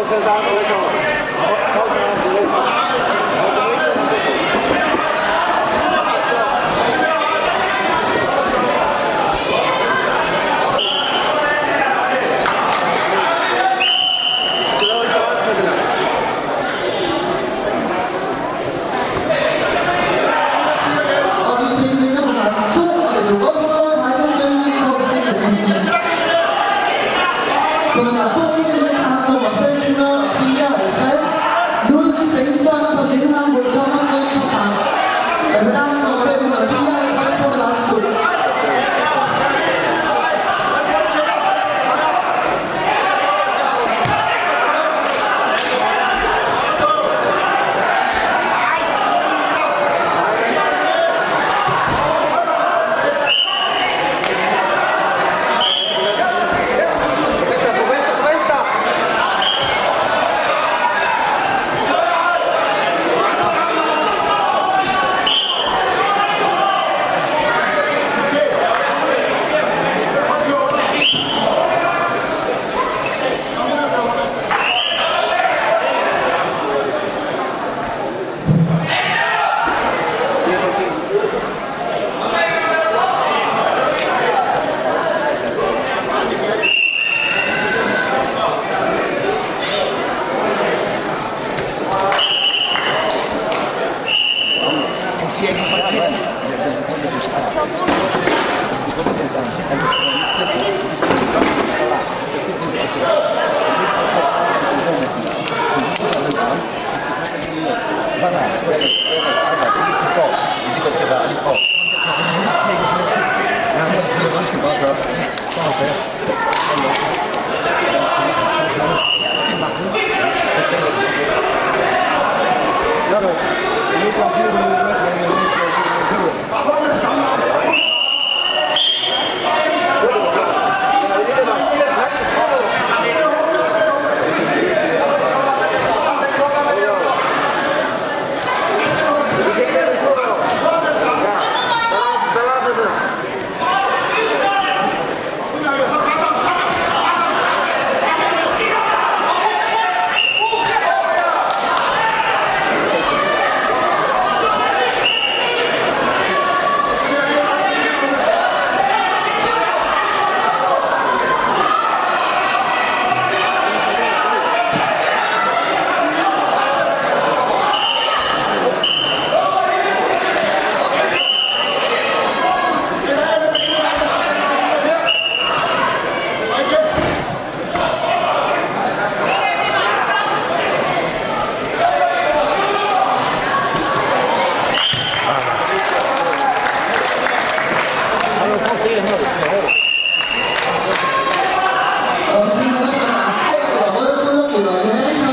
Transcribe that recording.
Pode sentar. Çok っていうのをですね